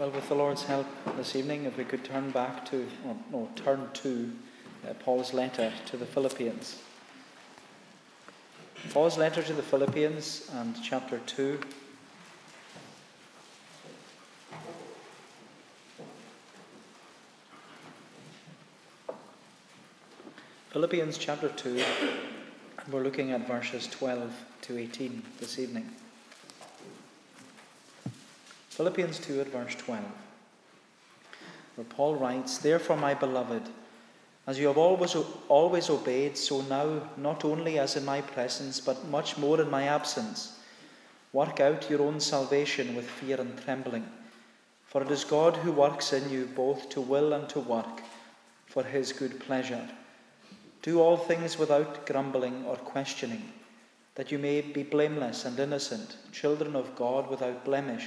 Well, with the Lord's help this evening, if we could turn back to, or no, turn to uh, Paul's letter to the Philippians. Paul's letter to the Philippians and chapter 2. Philippians chapter 2, and we're looking at verses 12 to 18 this evening. Philippians 2 at verse 12, where Paul writes, Therefore, my beloved, as you have always, always obeyed, so now, not only as in my presence, but much more in my absence, work out your own salvation with fear and trembling. For it is God who works in you both to will and to work for his good pleasure. Do all things without grumbling or questioning, that you may be blameless and innocent, children of God without blemish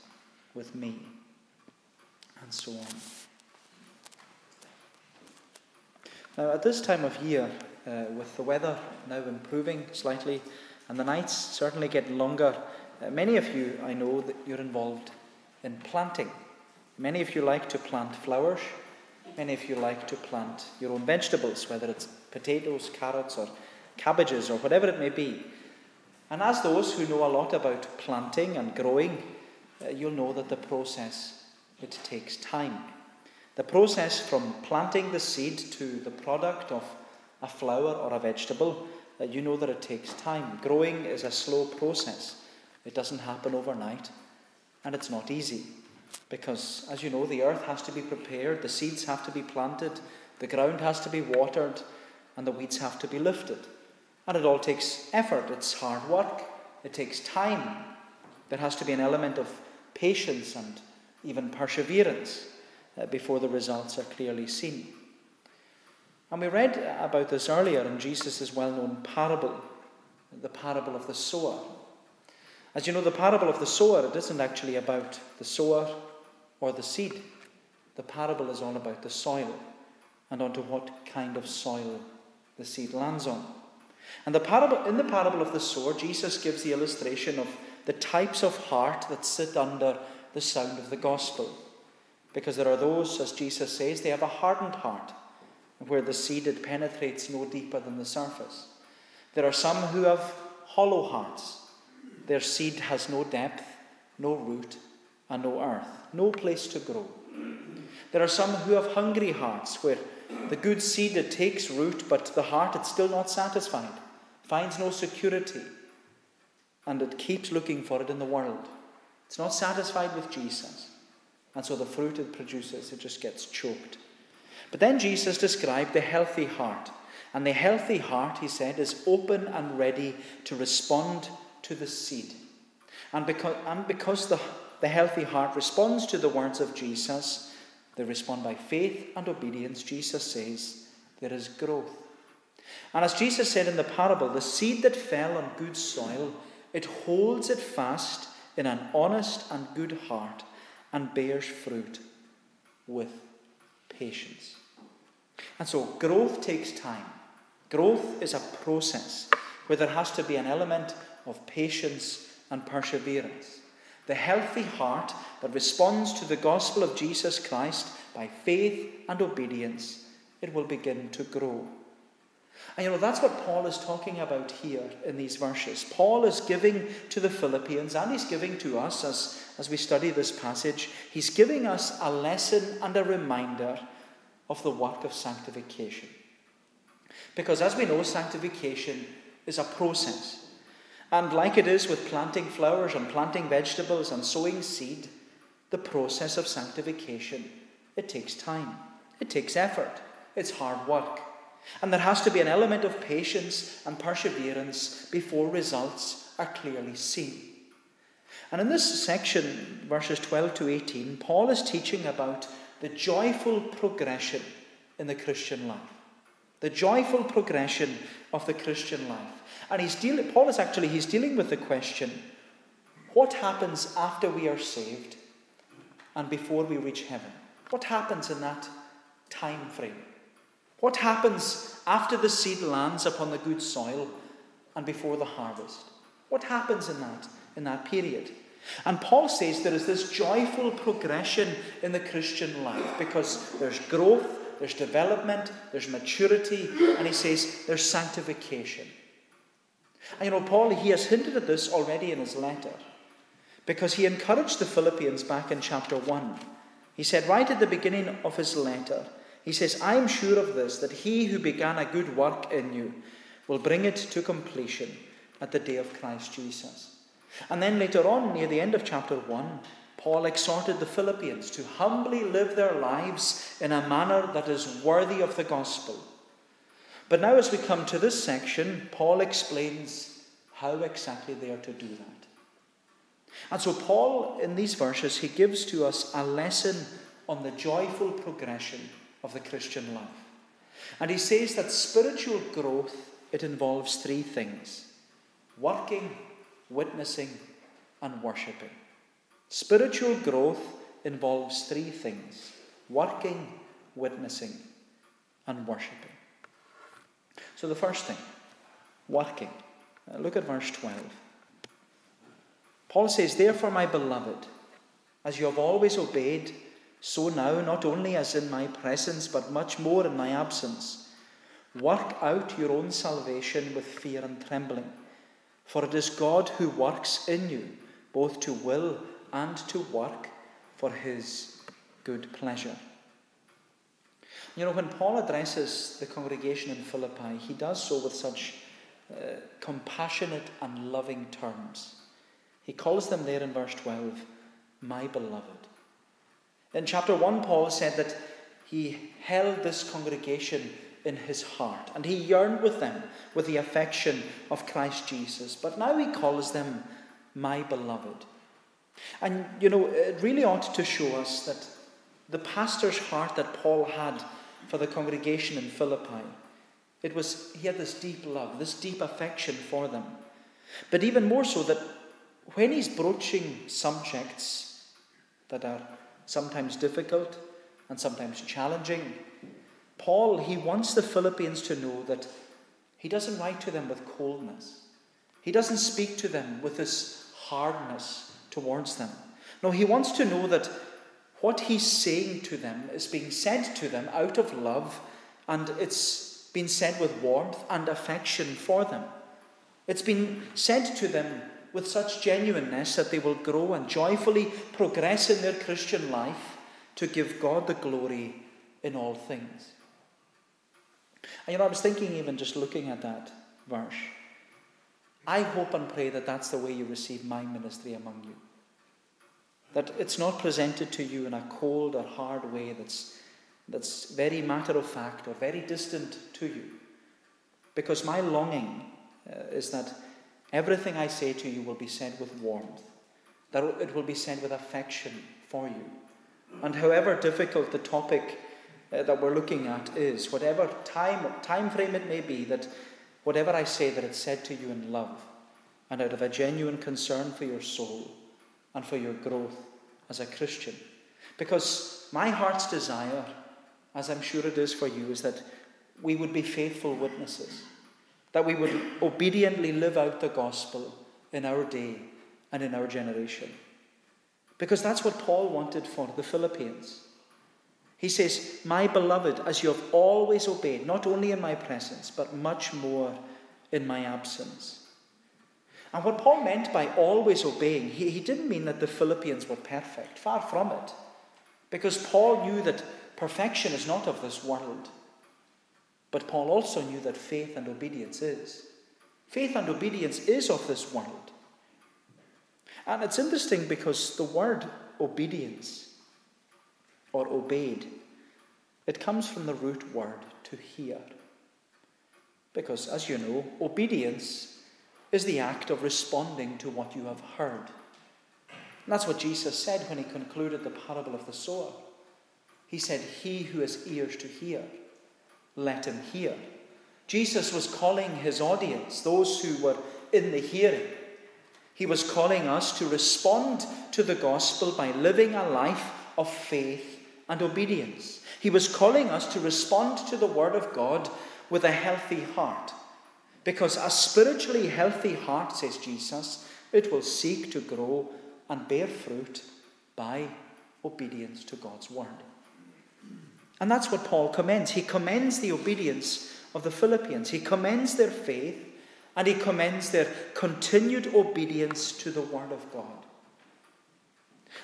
with me, and so on. Now, at this time of year, uh, with the weather now improving slightly and the nights certainly getting longer, uh, many of you, I know, that you're involved in planting. Many of you like to plant flowers. Many of you like to plant your own vegetables, whether it's potatoes, carrots, or cabbages, or whatever it may be. And as those who know a lot about planting and growing, you'll know that the process it takes time. The process from planting the seed to the product of a flower or a vegetable, uh, you know that it takes time. Growing is a slow process. It doesn't happen overnight, and it's not easy because, as you know, the earth has to be prepared, the seeds have to be planted, the ground has to be watered, and the weeds have to be lifted. And it all takes effort, it's hard work, it takes time. There has to be an element of patience and even perseverance uh, before the results are clearly seen. And we read about this earlier in Jesus' well known parable, the parable of the sower. As you know, the parable of the sower, it isn't actually about the sower or the seed. The parable is all about the soil and onto what kind of soil the seed lands on. And the parable, in the parable of the sower, Jesus gives the illustration of the types of heart that sit under the sound of the gospel. Because there are those, as Jesus says, they have a hardened heart, where the seed it penetrates no deeper than the surface. There are some who have hollow hearts. Their seed has no depth, no root, and no earth, no place to grow. There are some who have hungry hearts, where the good seed it takes root, but the heart it's still not satisfied, finds no security, and it keeps looking for it in the world. It's not satisfied with Jesus. And so the fruit it produces, it just gets choked. But then Jesus described the healthy heart. And the healthy heart, he said, is open and ready to respond to the seed. And because, and because the, the healthy heart responds to the words of Jesus, they respond by faith and obedience. Jesus says, there is growth. And as Jesus said in the parable, the seed that fell on good soil it holds it fast in an honest and good heart and bears fruit with patience. And so growth takes time. Growth is a process where there has to be an element of patience and perseverance. The healthy heart that responds to the gospel of Jesus Christ by faith and obedience, it will begin to grow. And you know, that's what Paul is talking about here in these verses. Paul is giving to the Philippians and he's giving to us as, as we study this passage, he's giving us a lesson and a reminder of the work of sanctification. Because as we know, sanctification is a process. And like it is with planting flowers and planting vegetables and sowing seed, the process of sanctification, it takes time. It takes effort. It's hard work. And there has to be an element of patience and perseverance before results are clearly seen. And in this section, verses 12 to 18, Paul is teaching about the joyful progression in the Christian life. The joyful progression of the Christian life. And he's dealing, Paul is actually, he's dealing with the question, what happens after we are saved and before we reach heaven? What happens in that time frame? What happens after the seed lands upon the good soil and before the harvest? What happens in that, in that period? And Paul says there is this joyful progression in the Christian life because there's growth, there's development, there's maturity, and he says there's sanctification. And you know, Paul, he has hinted at this already in his letter because he encouraged the Philippians back in chapter 1. He said, right at the beginning of his letter, he says, I am sure of this, that he who began a good work in you will bring it to completion at the day of Christ Jesus. And then later on, near the end of chapter 1, Paul exhorted the Philippians to humbly live their lives in a manner that is worthy of the gospel. But now, as we come to this section, Paul explains how exactly they are to do that. And so, Paul, in these verses, he gives to us a lesson on the joyful progression of the Christian life. And he says that spiritual growth, it involves three things working, witnessing, and worshipping. Spiritual growth involves three things working, witnessing, and worshipping. So, the first thing, working. Uh, look at verse 12. Paul says, Therefore, my beloved, as you have always obeyed, so now, not only as in my presence, but much more in my absence, work out your own salvation with fear and trembling. For it is God who works in you, both to will and to work for his good pleasure. You know, when Paul addresses the congregation in Philippi, he does so with such uh, compassionate and loving terms. He calls them there in verse 12, my beloved. In chapter 1, Paul said that he held this congregation in his heart and he yearned with them with the affection of Christ Jesus. But now he calls them my beloved. And you know, it really ought to show us that the pastor's heart that Paul had for the congregation in Philippi, it was he had this deep love, this deep affection for them. But even more so that when he's broaching subjects that are sometimes difficult and sometimes challenging, Paul, he wants the Philippians to know that he doesn't write to them with coldness. He doesn't speak to them with this hardness towards them. No, he wants to know that what he's saying to them is being said to them out of love and it's been said with warmth and affection for them. It's been said to them with such genuineness that they will grow and joyfully progress in their Christian life to give God the glory in all things. And you know, I was thinking, even just looking at that verse, I hope and pray that that's the way you receive my ministry among you. That it's not presented to you in a cold or hard way that's, that's very matter of fact or very distant to you. Because my longing uh, is that Everything I say to you will be said with warmth, that it will be said with affection for you. And however difficult the topic uh, that we're looking at is, whatever time, time frame it may be, that whatever I say, that it's said to you in love and out of a genuine concern for your soul and for your growth as a Christian. Because my heart's desire, as I'm sure it is for you, is that we would be faithful witnesses that we would obediently live out the gospel in our day and in our generation. Because that's what Paul wanted for the Philippians. He says, My beloved, as you have always obeyed, not only in my presence, but much more in my absence. And what Paul meant by always obeying, he, he didn't mean that the Philippians were perfect. Far from it. Because Paul knew that perfection is not of this world. But Paul also knew that faith and obedience is. Faith and obedience is of this world. And it's interesting because the word obedience or obeyed, it comes from the root word to hear. Because, as you know, obedience is the act of responding to what you have heard. And that's what Jesus said when he concluded the parable of the sower. He said, He who has ears to hear, let him hear. Jesus was calling his audience, those who were in the hearing, he was calling us to respond to the gospel by living a life of faith and obedience. He was calling us to respond to the word of God with a healthy heart. Because a spiritually healthy heart, says Jesus, it will seek to grow and bear fruit by obedience to God's word. And that's what Paul commends. He commends the obedience of the Philippians, he commends their faith, and he commends their continued obedience to the word of God.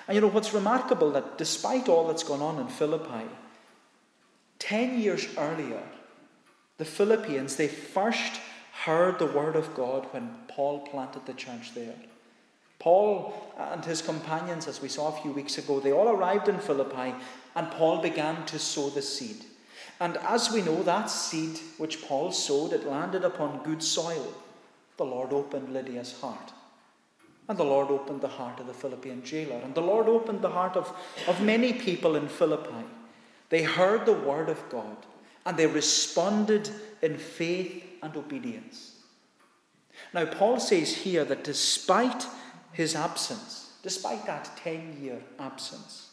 And you know what's remarkable that despite all that's gone on in Philippi, 10 years earlier, the Philippians, they first heard the word of God when Paul planted the church there. Paul and his companions, as we saw a few weeks ago, they all arrived in Philippi and Paul began to sow the seed. And as we know, that seed which Paul sowed, it landed upon good soil. The Lord opened Lydia's heart. And the Lord opened the heart of the Philippian jailer. And the Lord opened the heart of, of many people in Philippi. They heard the word of God and they responded in faith and obedience. Now, Paul says here that despite his absence, despite that 10 year absence,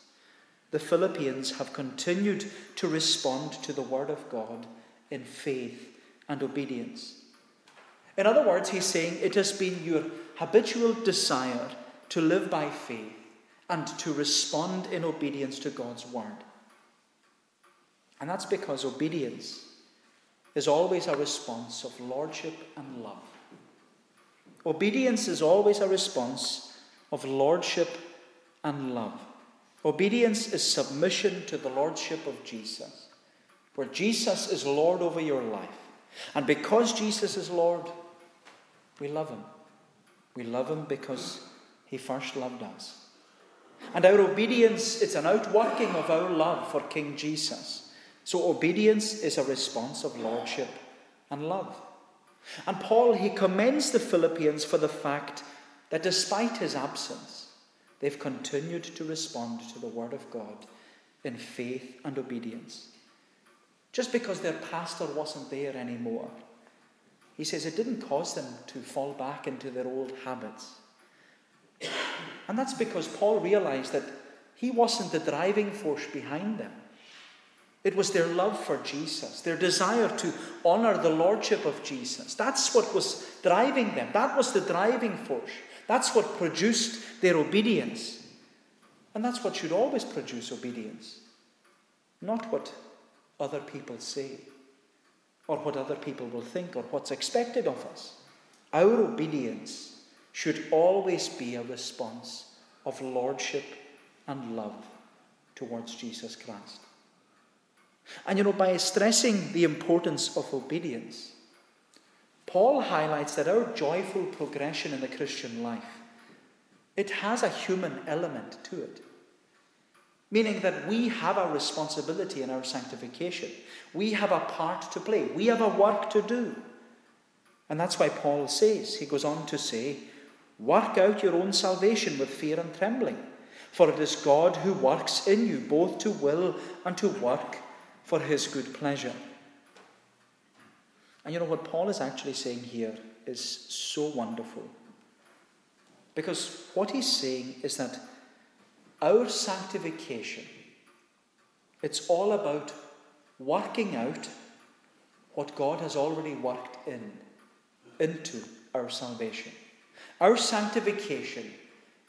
the Philippians have continued to respond to the Word of God in faith and obedience. In other words, he's saying it has been your habitual desire to live by faith and to respond in obedience to God's Word. And that's because obedience is always a response of lordship and love. Obedience is always a response of lordship and love. Obedience is submission to the lordship of Jesus, where Jesus is Lord over your life. And because Jesus is Lord, we love him. We love him because he first loved us. And our obedience, it's an outworking of our love for King Jesus. So obedience is a response of lordship and love. And Paul, he commends the Philippians for the fact that despite his absence, they've continued to respond to the Word of God in faith and obedience. Just because their pastor wasn't there anymore, he says it didn't cause them to fall back into their old habits. And that's because Paul realized that he wasn't the driving force behind them. It was their love for Jesus, their desire to honor the lordship of Jesus. That's what was driving them. That was the driving force. That's what produced their obedience. And that's what should always produce obedience, not what other people say, or what other people will think, or what's expected of us. Our obedience should always be a response of lordship and love towards Jesus Christ. And you know, by stressing the importance of obedience, Paul highlights that our joyful progression in the Christian life, it has a human element to it. Meaning that we have a responsibility in our sanctification. We have a part to play. We have a work to do. And that's why Paul says, he goes on to say, Work out your own salvation with fear and trembling, for it is God who works in you both to will and to work for his good pleasure. And you know what Paul is actually saying here is so wonderful. Because what he's saying is that our sanctification, it's all about working out what God has already worked in into our salvation. Our sanctification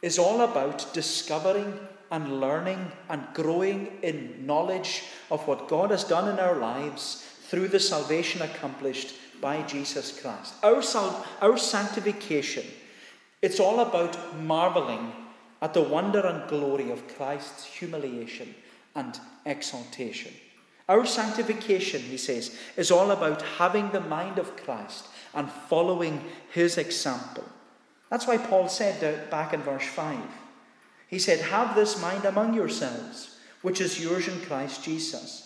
is all about discovering and learning and growing in knowledge of what God has done in our lives through the salvation accomplished by Jesus Christ. Our, sal- our sanctification, it's all about marveling at the wonder and glory of Christ's humiliation and exaltation. Our sanctification, he says, is all about having the mind of Christ and following his example. That's why Paul said back in verse 5 he said, Have this mind among yourselves, which is yours in Christ Jesus,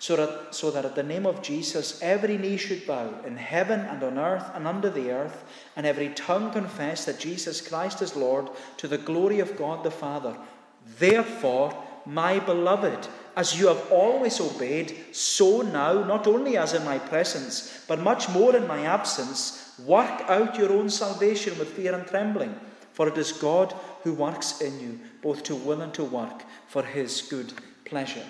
so that, so that at the name of Jesus every knee should bow in heaven and on earth and under the earth, and every tongue confess that Jesus Christ is Lord to the glory of God the Father. Therefore, my beloved, as you have always obeyed, so now, not only as in my presence, but much more in my absence, work out your own salvation with fear and trembling. For it is God who works in you, both to will and to work for his good pleasure.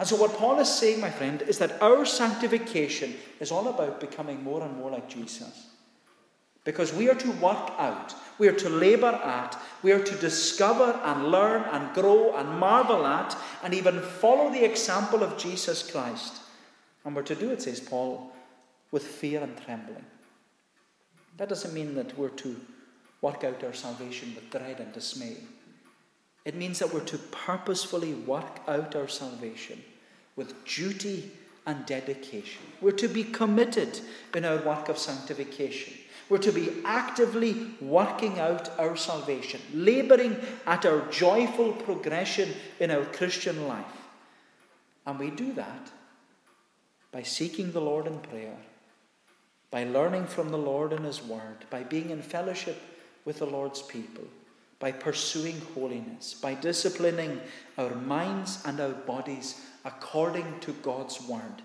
And so, what Paul is saying, my friend, is that our sanctification is all about becoming more and more like Jesus. Because we are to work out, we are to labour at, we are to discover and learn and grow and marvel at, and even follow the example of Jesus Christ. And we're to do it, says Paul, with fear and trembling. That doesn't mean that we're to work out our salvation with dread and dismay. It means that we're to purposefully work out our salvation with duty and dedication. We're to be committed in our work of sanctification. We're to be actively working out our salvation, labouring at our joyful progression in our Christian life. And we do that by seeking the Lord in prayer, by learning from the Lord in His Word, by being in fellowship with the Lord's people, by pursuing holiness, by disciplining our minds and our bodies according to God's Word.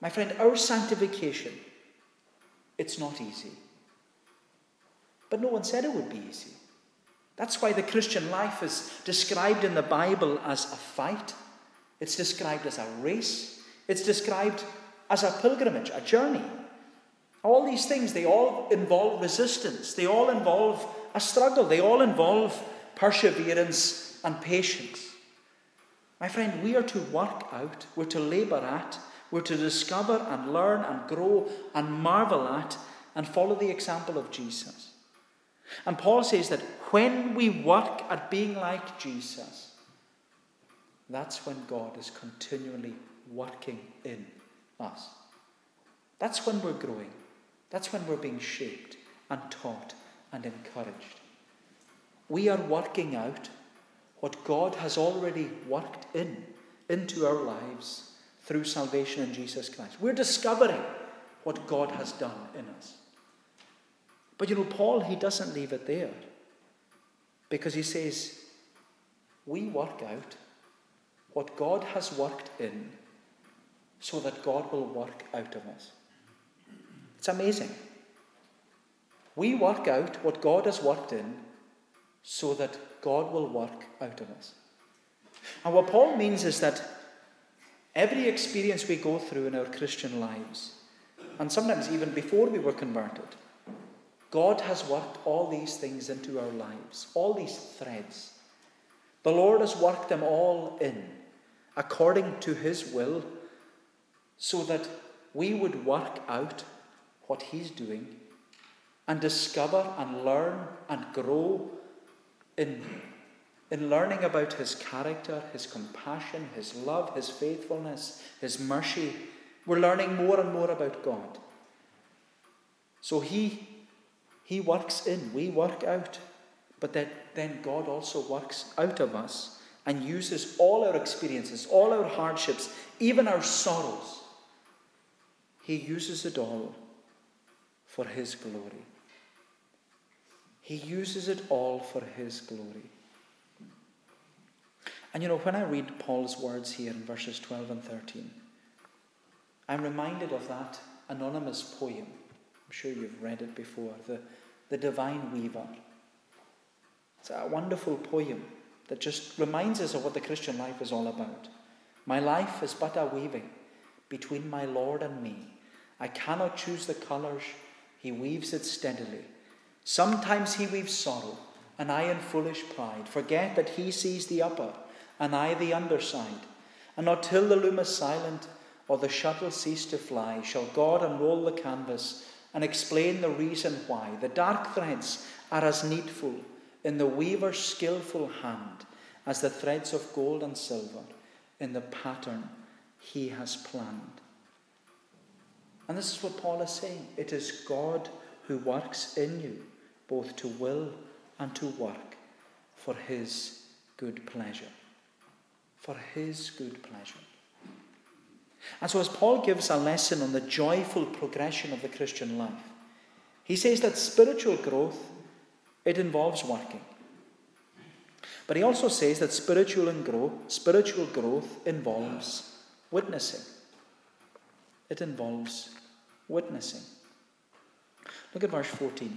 My friend, our sanctification it's not easy. But no one said it would be easy. That's why the Christian life is described in the Bible as a fight, it's described as a race, it's described as a pilgrimage, a journey. All these things, they all involve resistance, they all involve a struggle, they all involve perseverance and patience. My friend, we are to work out, we're to labour at, we're to discover and learn and grow and marvel at and follow the example of Jesus. And Paul says that when we work at being like Jesus, that's when God is continually working in us. That's when we're growing. That's when we're being shaped and taught and encouraged. We are working out what God has already worked in into our lives through salvation in Jesus Christ. We're discovering what God has done in us. But you know, Paul, he doesn't leave it there because he says, We work out what God has worked in so that God will work out of us. It's amazing. We work out what God has worked in so that God will work out of us. And what Paul means is that Every experience we go through in our Christian lives, and sometimes even before we were converted, God has worked all these things into our lives, all these threads. The Lord has worked them all in according to His will so that we would work out what He's doing and discover and learn and grow in in learning about his character, his compassion, his love, his faithfulness, his mercy, we're learning more and more about God. So he, he works in, we work out, but that, then God also works out of us and uses all our experiences, all our hardships, even our sorrows. He uses it all for His glory. He uses it all for His glory. And you know, when I read Paul's words here in verses 12 and 13, I'm reminded of that anonymous poem. I'm sure you've read it before the, the Divine Weaver. It's a wonderful poem that just reminds us of what the Christian life is all about. My life is but a weaving between my Lord and me. I cannot choose the colours, He weaves it steadily. Sometimes He weaves sorrow, and I in foolish pride forget that He sees the upper and I the underside. And not till the loom is silent or the shuttle cease to fly shall God unroll the canvas and explain the reason why the dark threads are as needful in the weaver's skilful hand as the threads of gold and silver in the pattern he has planned. And this is what Paul is saying it is God who works in you, both to will and to work for his good pleasure. For his good pleasure. And so, as Paul gives a lesson on the joyful progression of the Christian life, he says that spiritual growth it involves working. But he also says that spiritual and grow, spiritual growth involves witnessing. It involves witnessing. Look at verse 14.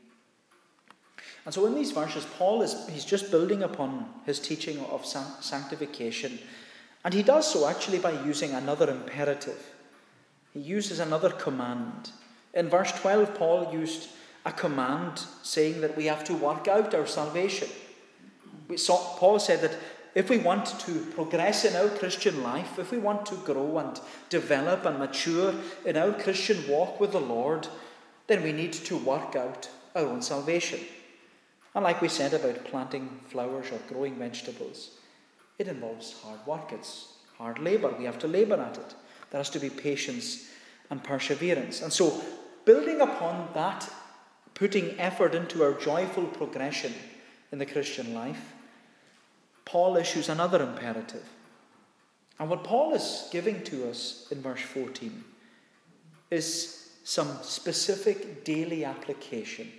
And so in these verses, Paul is he's just building upon his teaching of sanctification. And he does so actually by using another imperative. He uses another command. In verse 12, Paul used a command saying that we have to work out our salvation. Saw, Paul said that if we want to progress in our Christian life, if we want to grow and develop and mature in our Christian walk with the Lord, then we need to work out our own salvation. And like we said about planting flowers or growing vegetables, it involves hard work. It's hard labour. We have to labour at it. There has to be patience and perseverance. And so, building upon that, putting effort into our joyful progression in the Christian life, Paul issues another imperative. And what Paul is giving to us in verse 14 is some specific daily application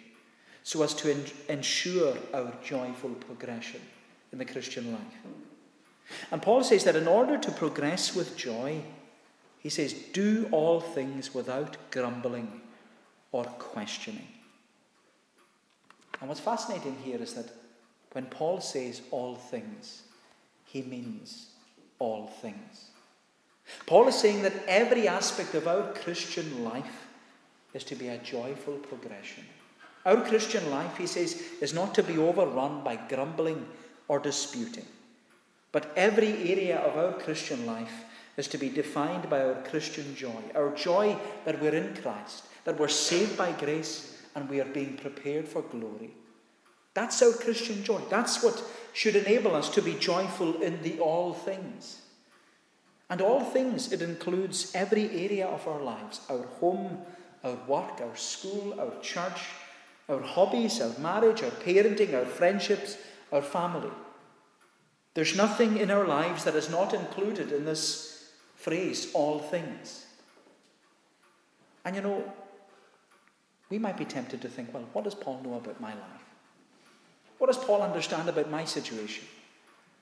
so as to en- ensure our joyful progression in the Christian life. And Paul says that in order to progress with joy, he says, do all things without grumbling or questioning. And what's fascinating here is that when Paul says all things, he means all things. Paul is saying that every aspect of our Christian life is to be a joyful progression. Our Christian life, he says, is not to be overrun by grumbling or disputing. But every area of our Christian life is to be defined by our Christian joy. Our joy that we're in Christ, that we're saved by grace, and we are being prepared for glory. That's our Christian joy. That's what should enable us to be joyful in the all things. And all things, it includes every area of our lives our home, our work, our school, our church, our hobbies, our marriage, our parenting, our friendships, our family. There's nothing in our lives that is not included in this phrase, all things. And you know, we might be tempted to think, well, what does Paul know about my life? What does Paul understand about my situation?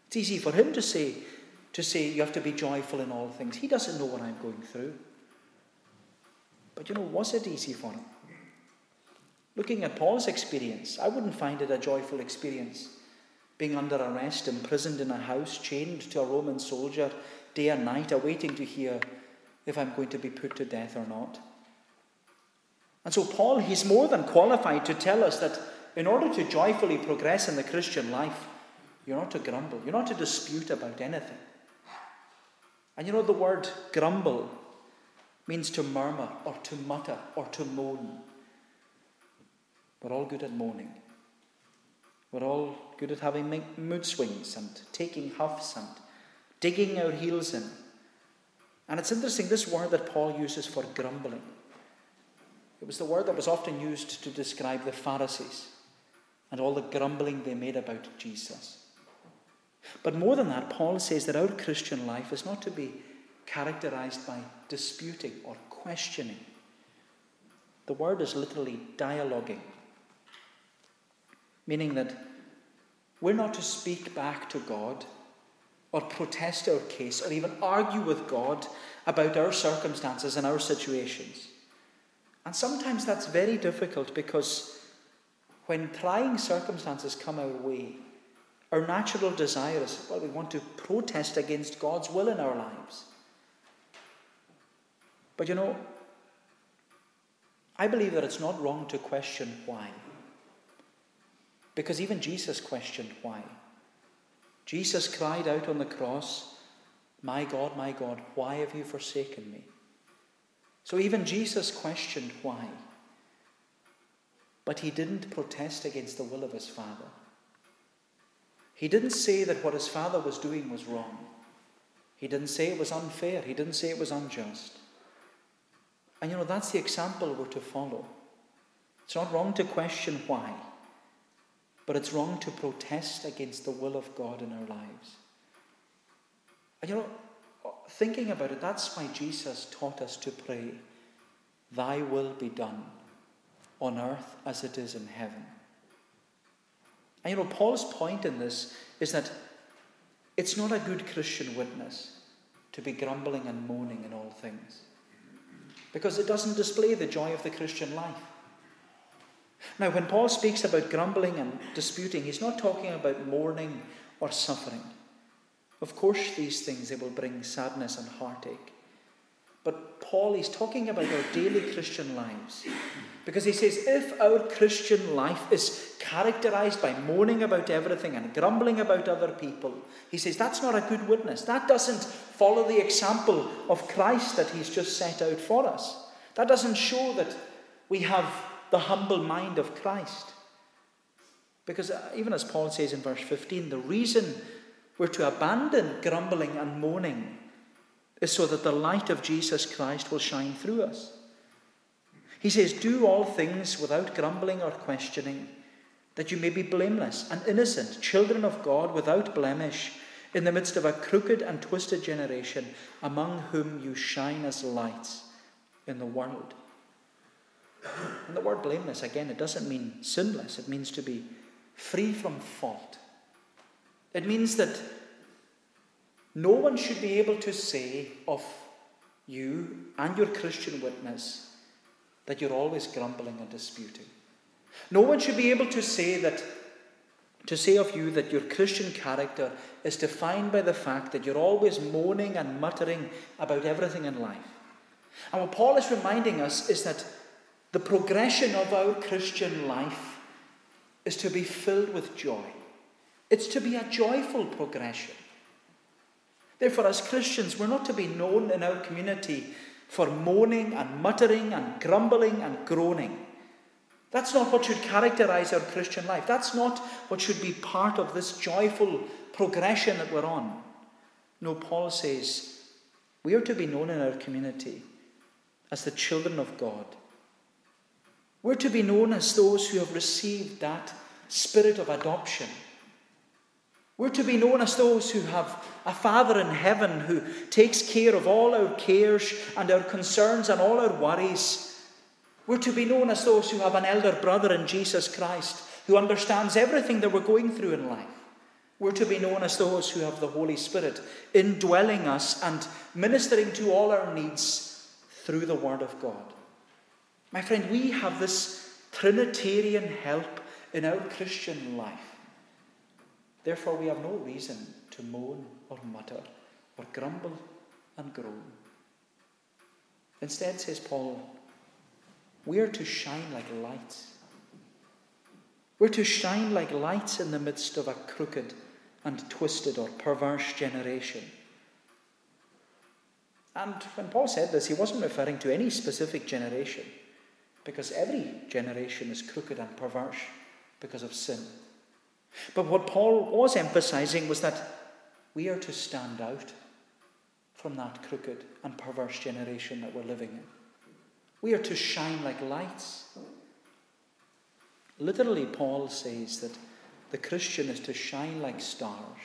It's easy for him to say, to say you have to be joyful in all things. He doesn't know what I'm going through. But you know, was it easy for him? Looking at Paul's experience, I wouldn't find it a joyful experience. Being under arrest, imprisoned in a house, chained to a Roman soldier day and night, awaiting to hear if I'm going to be put to death or not. And so, Paul, he's more than qualified to tell us that in order to joyfully progress in the Christian life, you're not to grumble, you're not to dispute about anything. And you know, the word grumble means to murmur or to mutter or to moan. We're all good at moaning. We're all good at having mood swings and taking huffs and digging our heels in. And it's interesting, this word that Paul uses for grumbling, it was the word that was often used to describe the Pharisees and all the grumbling they made about Jesus. But more than that, Paul says that our Christian life is not to be characterized by disputing or questioning. The word is literally dialoguing meaning that we're not to speak back to God or protest our case or even argue with God about our circumstances and our situations. And sometimes that's very difficult because when trying circumstances come our way, our natural desire is, well, we want to protest against God's will in our lives. But you know, I believe that it's not wrong to question why. Because even Jesus questioned why. Jesus cried out on the cross, My God, my God, why have you forsaken me? So even Jesus questioned why. But he didn't protest against the will of his Father. He didn't say that what his Father was doing was wrong. He didn't say it was unfair. He didn't say it was unjust. And you know, that's the example we're to follow. It's not wrong to question why, but it's wrong to protest against the will of God in our lives. And you know, thinking about it, that's why Jesus taught us to pray, Thy will be done on earth as it is in heaven. And you know, Paul's point in this is that it's not a good Christian witness to be grumbling and moaning in all things because it doesn't display the joy of the Christian life. Now, when Paul speaks about grumbling and disputing, he's not talking about mourning or suffering. Of course, these things they will bring sadness and heartache. But Paul is talking about our daily Christian lives. Because he says, if our Christian life is characterized by moaning about everything and grumbling about other people, he says that's not a good witness. That doesn't follow the example of Christ that he's just set out for us. That doesn't show that we have the humble mind of Christ. Because uh, even as Paul says in verse 15, the reason we're to abandon grumbling and moaning is so that the light of Jesus Christ will shine through us. He says, Do all things without grumbling or questioning, that you may be blameless and innocent, children of God without blemish, in the midst of a crooked and twisted generation, among whom you shine as lights in the world. And the word blameless, again, it doesn't mean sinless, it means to be free from fault. It means that no one should be able to say of you and your Christian witness that you're always grumbling and disputing. No one should be able to say that to say of you that your Christian character is defined by the fact that you're always moaning and muttering about everything in life. And what Paul is reminding us is that the progression of our Christian life is to be filled with joy. It's to be a joyful progression. Therefore, as Christians, we're not to be known in our community for moaning and muttering and grumbling and groaning. That's not what should characterize our Christian life. That's not what should be part of this joyful progression that we're on. No, Paul says we are to be known in our community as the children of God. We're to be known as those who have received that spirit of adoption we're to be known as those who have a Father in heaven who takes care of all our cares and our concerns and all our worries. We're to be known as those who have an elder brother in Jesus Christ who understands everything that we're going through in life. We're to be known as those who have the Holy Spirit indwelling us and ministering to all our needs through the Word of God. My friend, we have this Trinitarian help in our Christian life. Therefore, we have no reason to moan or mutter or grumble and groan. Instead, says Paul, we are to shine like lights. We're to shine like lights in the midst of a crooked and twisted or perverse generation. And when Paul said this, he wasn't referring to any specific generation, because every generation is crooked and perverse because of sin. But what Paul was emphasizing was that we are to stand out from that crooked and perverse generation that we're living in. We are to shine like lights. Literally, Paul says that the Christian is to shine like stars.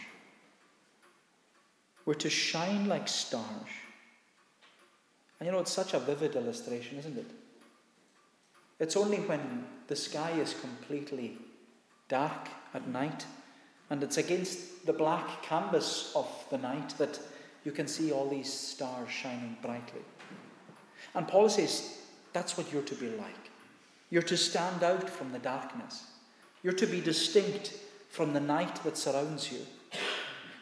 We're to shine like stars. And you know, it's such a vivid illustration, isn't it? It's only when the sky is completely dark at night, and it's against the black canvas of the night that you can see all these stars shining brightly. And Paul says that's what you're to be like. You're to stand out from the darkness. You're to be distinct from the night that surrounds you.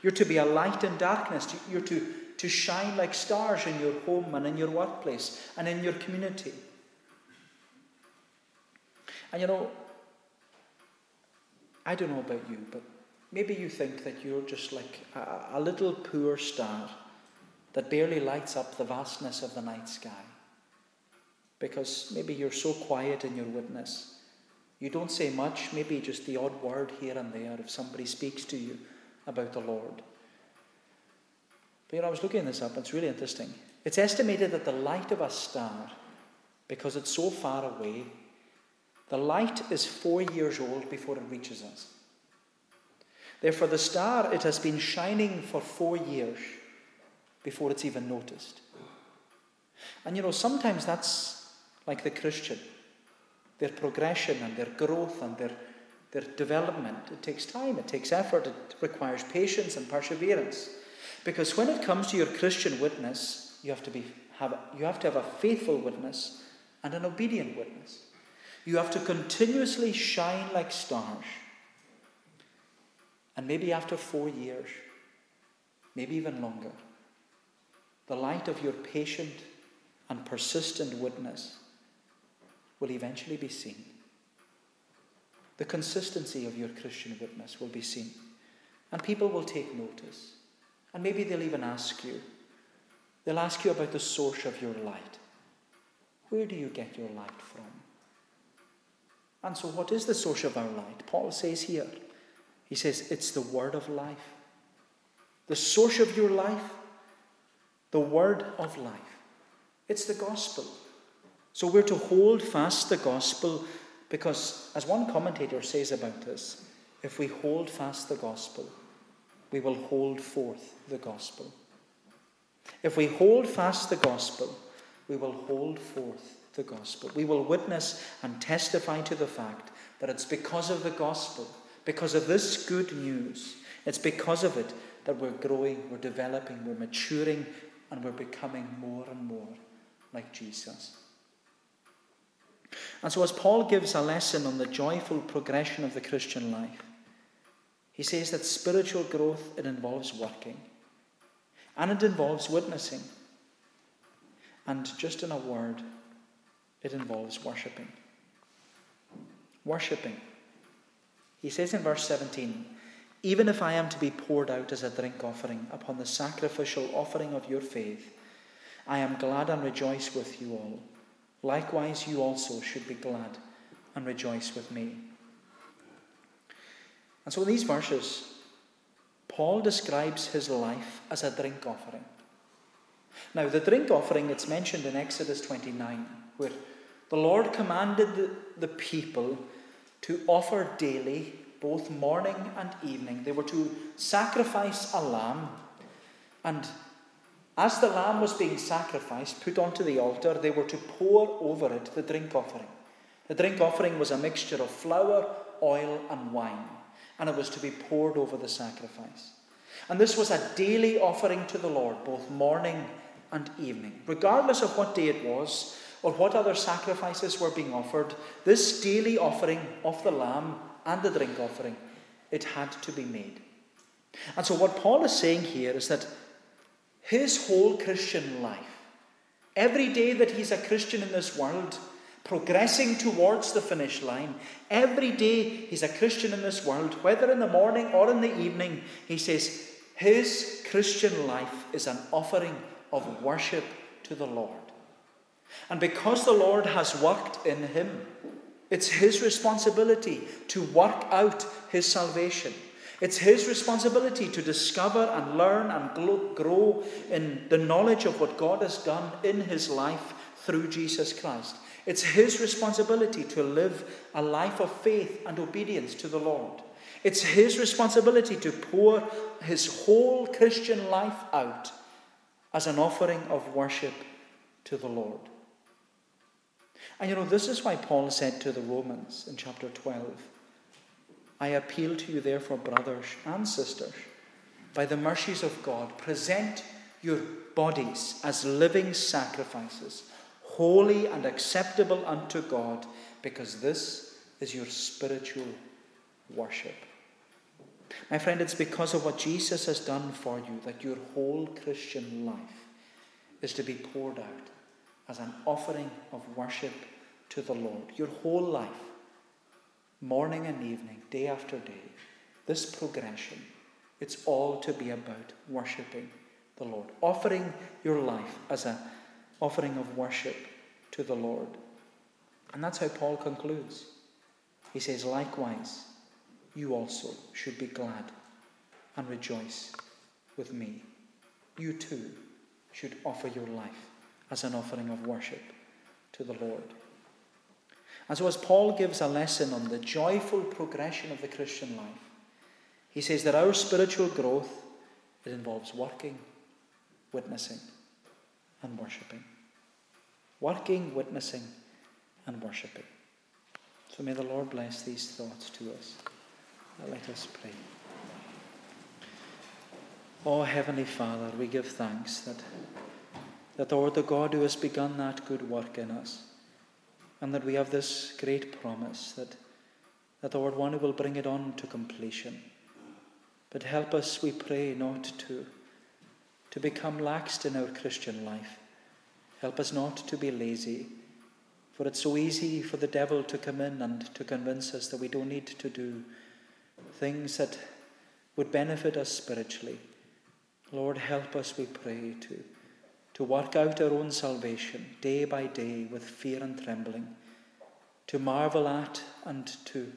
You're to be a light in darkness. You're to, to shine like stars in your home and in your workplace and in your community. And you know, I don't know about you, but maybe you think that you're just like a, a little poor star that barely lights up the vastness of the night sky. Because maybe you're so quiet in your witness. You don't say much, maybe just the odd word here and there if somebody speaks to you about the Lord. But you know, I was looking this up, it's really interesting. It's estimated that the light of a star, because it's so far away, the light is four years old before it reaches us. Therefore, the star, it has been shining for four years before it's even noticed. And you know, sometimes that's like the Christian. Their progression and their growth and their, their development. It takes time, it takes effort, it requires patience and perseverance. Because when it comes to your Christian witness, you have to, be, have, you have, to have a faithful witness and an obedient witness. You have to continuously shine like stars. And maybe after four years, maybe even longer, the light of your patient and persistent witness will eventually be seen. The consistency of your Christian witness will be seen. And people will take notice. And maybe they'll even ask you. They'll ask you about the source of your light. Where do you get your light from? And so, what is the source of our light? Paul says here, he says, it's the word of life. The source of your life the word of life. It's the gospel. So we're to hold fast the gospel because, as one commentator says about this, if we hold fast the gospel, we will hold forth the gospel. If we hold fast the gospel, we will hold forth the gospel. We will witness and testify to the fact that it's because of the gospel, because of this good news, it's because of it that we're growing, we're developing, we're maturing and we're becoming more and more like Jesus. And so, as Paul gives a lesson on the joyful progression of the Christian life, he says that spiritual growth it involves working, and it involves witnessing, and just in a word, it involves worshipping. Worshipping. He says in verse 17, even if I am to be poured out as a drink offering upon the sacrificial offering of your faith, I am glad and rejoice with you all. Likewise, you also should be glad and rejoice with me. And so, in these verses, Paul describes his life as a drink offering. Now, the drink offering, it's mentioned in Exodus 29, where the Lord commanded the, the people to offer daily both morning and evening. They were to sacrifice a lamb, and as the lamb was being sacrificed, put onto the altar, they were to pour over it the drink offering. The drink offering was a mixture of flour, oil, and wine, and it was to be poured over the sacrifice. And this was a daily offering to the Lord, both morning and evening. Regardless of what day it was or what other sacrifices were being offered, this daily offering of the lamb and the drink offering, it had to be made. And so, what Paul is saying here is that his whole Christian life, every day that he's a Christian in this world, progressing towards the finish line, every day he's a Christian in this world, whether in the morning or in the evening, he says his Christian life is an offering of worship to the Lord. And because the Lord has worked in him, it's his responsibility to work out his salvation. It's his responsibility to discover and learn and grow in the knowledge of what God has done in his life through Jesus Christ. It's his responsibility to live a life of faith and obedience to the Lord. It's his responsibility to pour his whole Christian life out as an offering of worship to the Lord. And you know, this is why Paul said to the Romans in chapter 12 I appeal to you, therefore, brothers and sisters, by the mercies of God, present your bodies as living sacrifices, holy and acceptable unto God, because this is your spiritual worship. My friend, it's because of what Jesus has done for you that your whole Christian life is to be poured out as an offering of worship to the Lord. Your whole life, morning and evening, day after day, this progression, it's all to be about worshipping the Lord, offering your life as an offering of worship to the Lord. And that's how Paul concludes. He says, Likewise, you also should be glad and rejoice with me. You too should offer your life as an offering of worship to the Lord. And so, as Paul gives a lesson on the joyful progression of the Christian life, he says that our spiritual growth it involves working, witnessing, and worshipping. Working, witnessing, and worshipping. So may the Lord bless these thoughts to us. Let us pray. Oh, Heavenly Father, we give thanks that, that the Lord, the God who has begun that good work in us, and that we have this great promise that, that the Lord, one who will bring it on to completion. But help us, we pray, not to, to become laxed in our Christian life. Help us not to be lazy, for it's so easy for the devil to come in and to convince us that we don't need to do things that would benefit us spiritually. Lord, help us, we pray, to, to work out our own salvation day by day with fear and trembling, to marvel at and to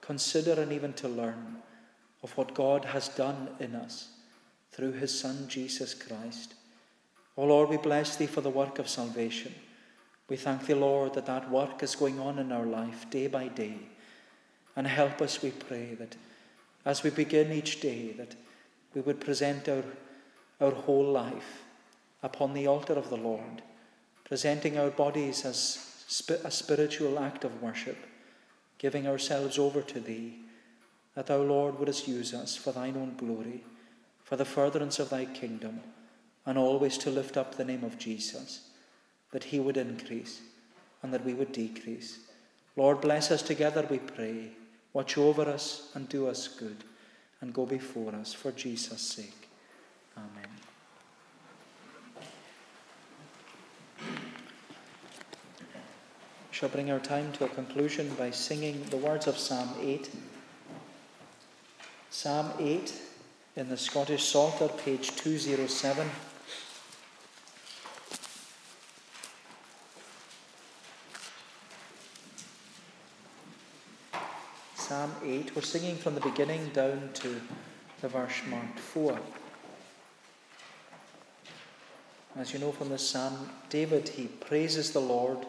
consider and even to learn of what God has done in us through his Son, Jesus Christ. O Lord, we bless thee for the work of salvation. We thank thee, Lord, that that work is going on in our life day by day. And help us, we pray, that as we begin each day, that we would present our, our whole life upon the altar of the Lord, presenting our bodies as a spiritual act of worship, giving ourselves over to Thee, that Thou, Lord, wouldst use us for Thine own glory, for the furtherance of Thy kingdom, and always to lift up the name of Jesus, that He would increase and that we would decrease. Lord, bless us together, we pray. Watch over us and do us good, and go before us for Jesus' sake. Amen. Shall bring our time to a conclusion by singing the words of Psalm 8. Psalm 8 in the Scottish Psalter, page 207. Psalm 8. We're singing from the beginning down to the verse marked 4. As you know from this psalm, David, he praises the Lord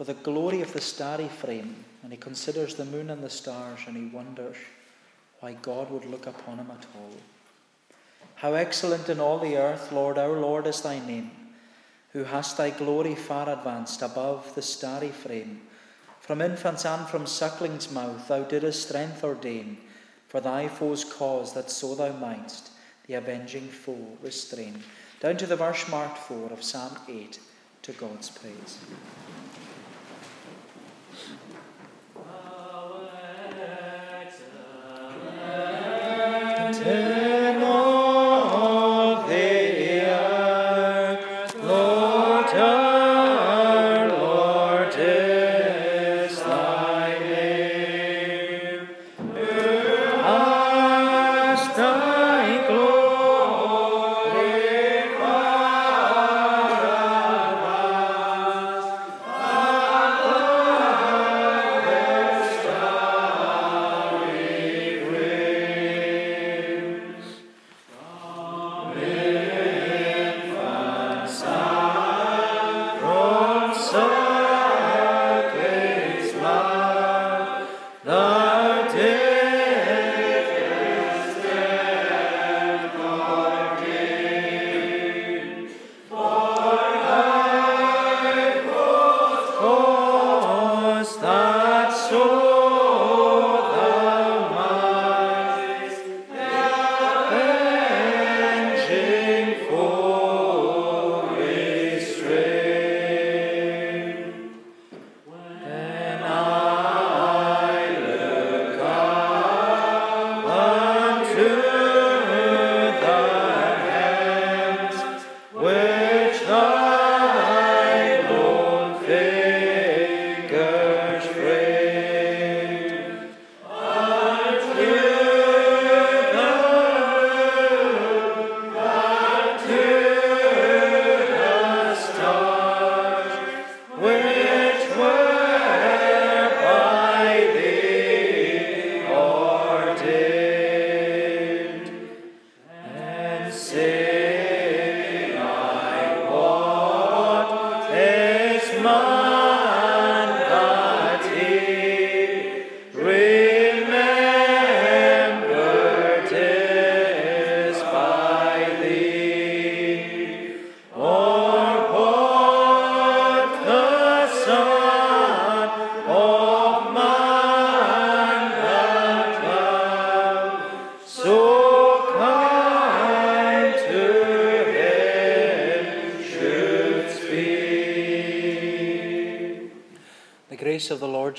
for the glory of the starry frame, and he considers the moon and the stars, and he wonders why God would look upon him at all. How excellent in all the earth, Lord, our Lord, is thy name, who hast thy glory far advanced above the starry frame. From infant's and from suckling's mouth thou didst strength ordain, for thy foe's cause, that so thou mightst the avenging foe restrain. Down to the verse marked 4 of Psalm 8, to God's praise. Yeah.